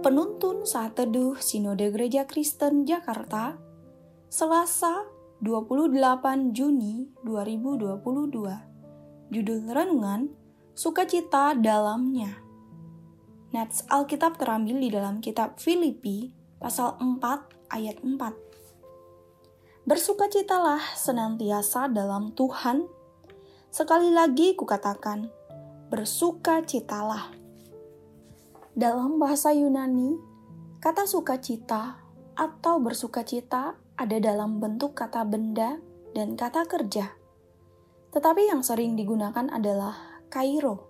Penuntun Saat Teduh Sinode Gereja Kristen Jakarta, Selasa 28 Juni 2022. Judul Renungan, Sukacita Dalamnya. Nats Alkitab terambil di dalam kitab Filipi, pasal 4 ayat 4. Bersukacitalah senantiasa dalam Tuhan. Sekali lagi kukatakan, bersukacitalah. Dalam bahasa Yunani, kata sukacita atau bersukacita ada dalam bentuk kata benda dan kata kerja. Tetapi yang sering digunakan adalah kairo,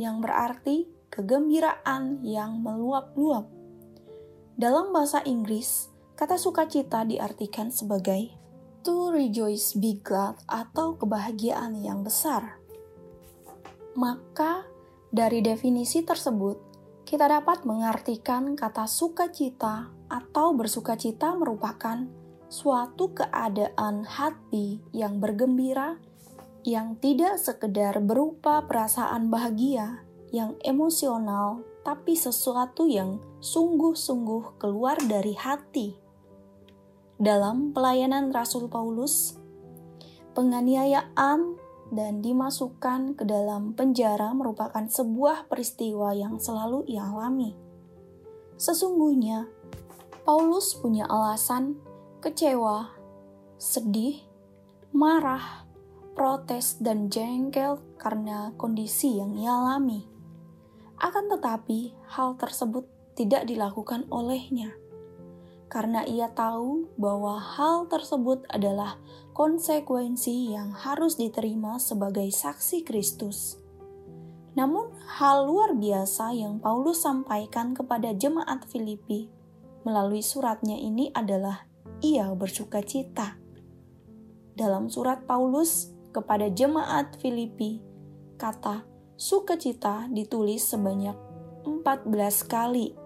yang berarti kegembiraan yang meluap-luap. Dalam bahasa Inggris, kata sukacita diartikan sebagai to rejoice be glad atau kebahagiaan yang besar. Maka, dari definisi tersebut, kita dapat mengartikan kata sukacita atau bersukacita merupakan suatu keadaan hati yang bergembira yang tidak sekedar berupa perasaan bahagia yang emosional, tapi sesuatu yang sungguh-sungguh keluar dari hati. Dalam pelayanan Rasul Paulus, penganiayaan dan dimasukkan ke dalam penjara merupakan sebuah peristiwa yang selalu ia alami. Sesungguhnya, Paulus punya alasan kecewa, sedih, marah, protes, dan jengkel karena kondisi yang ia alami. Akan tetapi, hal tersebut tidak dilakukan olehnya karena ia tahu bahwa hal tersebut adalah konsekuensi yang harus diterima sebagai saksi Kristus. Namun, hal luar biasa yang Paulus sampaikan kepada jemaat Filipi melalui suratnya ini adalah ia bersuka cita. Dalam surat Paulus kepada jemaat Filipi, kata sukacita ditulis sebanyak 14 kali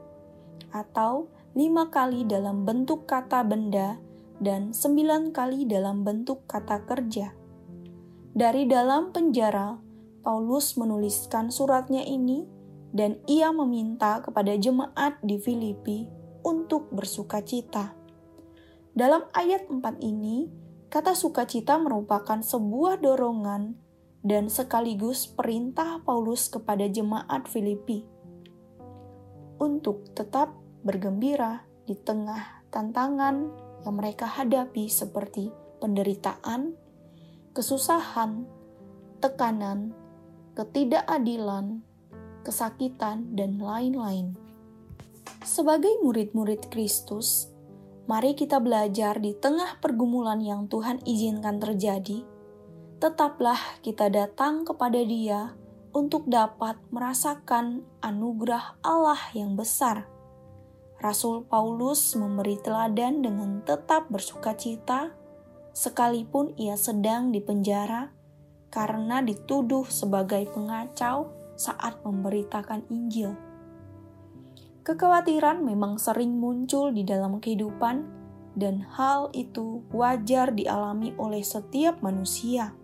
atau lima kali dalam bentuk kata benda, dan sembilan kali dalam bentuk kata kerja. Dari dalam penjara, Paulus menuliskan suratnya ini, dan ia meminta kepada jemaat di Filipi untuk bersuka cita. Dalam ayat 4 ini, kata sukacita merupakan sebuah dorongan dan sekaligus perintah Paulus kepada jemaat Filipi untuk tetap bergembira di tengah tantangan yang mereka hadapi seperti penderitaan, kesusahan, tekanan, ketidakadilan, kesakitan, dan lain-lain. Sebagai murid-murid Kristus, mari kita belajar di tengah pergumulan yang Tuhan izinkan terjadi. Tetaplah kita datang kepada Dia untuk dapat merasakan anugerah Allah yang besar Rasul Paulus memberi teladan dengan tetap bersuka cita, sekalipun ia sedang dipenjara karena dituduh sebagai pengacau saat memberitakan Injil. Kekhawatiran memang sering muncul di dalam kehidupan, dan hal itu wajar dialami oleh setiap manusia.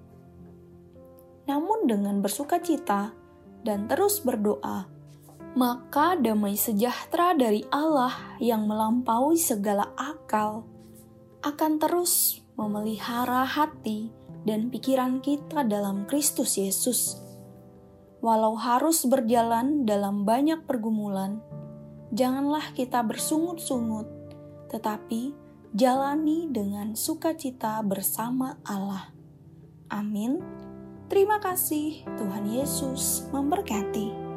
Namun, dengan bersuka cita dan terus berdoa, maka damai sejahtera dari Allah yang melampaui segala akal akan terus memelihara hati dan pikiran kita dalam Kristus Yesus. Walau harus berjalan dalam banyak pergumulan, janganlah kita bersungut-sungut, tetapi jalani dengan sukacita bersama Allah. Amin. Terima kasih, Tuhan Yesus memberkati.